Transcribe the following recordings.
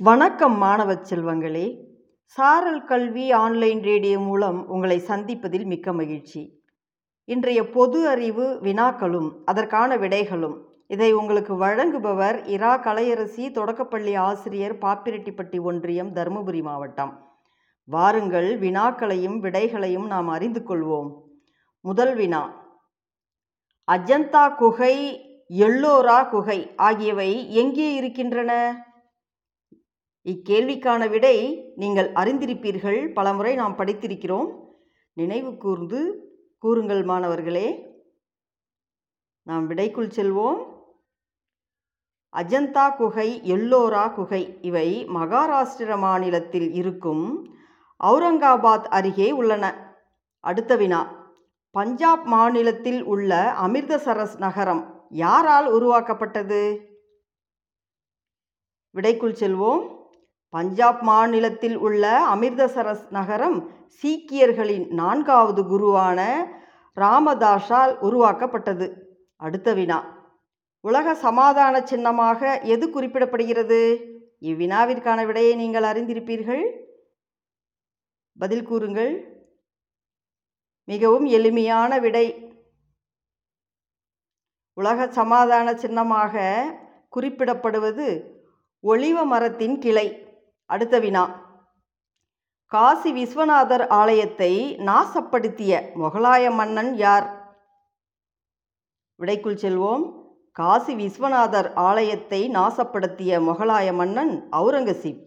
வணக்கம் மாணவ செல்வங்களே. சாரல் கல்வி ஆன்லைன் ரேடியோ மூலம் உங்களை சந்திப்பதில் மிக்க மகிழ்ச்சி. இன்றைய பொது அறிவு வினாக்களும் அதற்கான விடைகளும். இதை உங்களுக்கு வழங்குபவர் இரா கலையரசி தொடக்கப்பள்ளி ஆசிரியர் பாப்பிரெட்டிப்பட்டி ஒன்றியம் தருமபுரி மாவட்டம். வாருங்கள் வினாக்களையும் விடைகளையும் நாம் அறிந்து கொள்வோம். முதல் வினா. அஜந்தா குகை எல்லோரா குகை ஆகியவை எங்கே இருக்கின்றன? இக்கேள்விக்கான விடை நீங்கள் அறிந்திருப்பீர்கள். பலமுறை நாம் படித்திருக்கிறோம். நினைவு கூர்ந்து கூறுங்கள் மாணவர்களே. நாம் விடைக்குள் செல்வோம். அஜந்தா குகை எல்லோரா குகை இவை மகாராஷ்டிர மாநிலத்தில் இருக்கும் அவுரங்காபாத் அருகே உள்ளன. அடுத்த வினா. பஞ்சாப் மாநிலத்தில் உள்ள அமிர்தசரஸ் நகரம் யாரால் உருவாக்கப்பட்டது? விடைக்குள் செல்வோம். பஞ்சாப் மாநிலத்தில் உள்ள அமிர்தசரஸ் நகரம் சீக்கியர்களின் நான்காவது குருவான ராமதாஸால் உருவாக்கப்பட்டது. அடுத்த வினா. உலக சமாதான சின்னமாக எது குறிப்பிடப்படுகிறது? இவ்வினாவிற்கான விடையை நீங்கள் அறிந்திருப்பீர்கள். பதில் கூறுங்கள். மிகவும் எளிமையான விடை. உலக சமாதான சின்னமாக குறிப்பிடப்படுவது ஒளிவ மரத்தின் கிளை. அடுத்த வினா. காசி விஸ்வநாதர் ஆலயத்தை நாசப்படுத்திய முகலாய மன்னன் யார்? விடைக்குள் செல்வோம். காசி விஸ்வநாதர் ஆலயத்தை நாசப்படுத்திய முகலாய மன்னன் அவுரங்கசீப்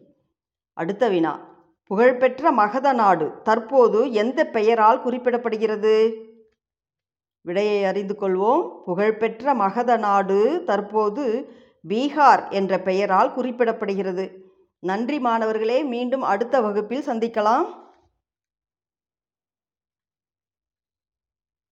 அடுத்த வினா. புகழ்பெற்ற மகத நாடு தற்போது எந்த பெயரால் குறிப்பிடப்படுகிறது? விடையை அறிந்து கொள்வோம். புகழ்பெற்ற மகத நாடு தற்போது பீகார் என்ற பெயரால் குறிப்பிடப்படுகிறது. நன்றி மாணவர்களே மீண்டும் அடுத்த வகுப்பில் சந்திக்கலாம்.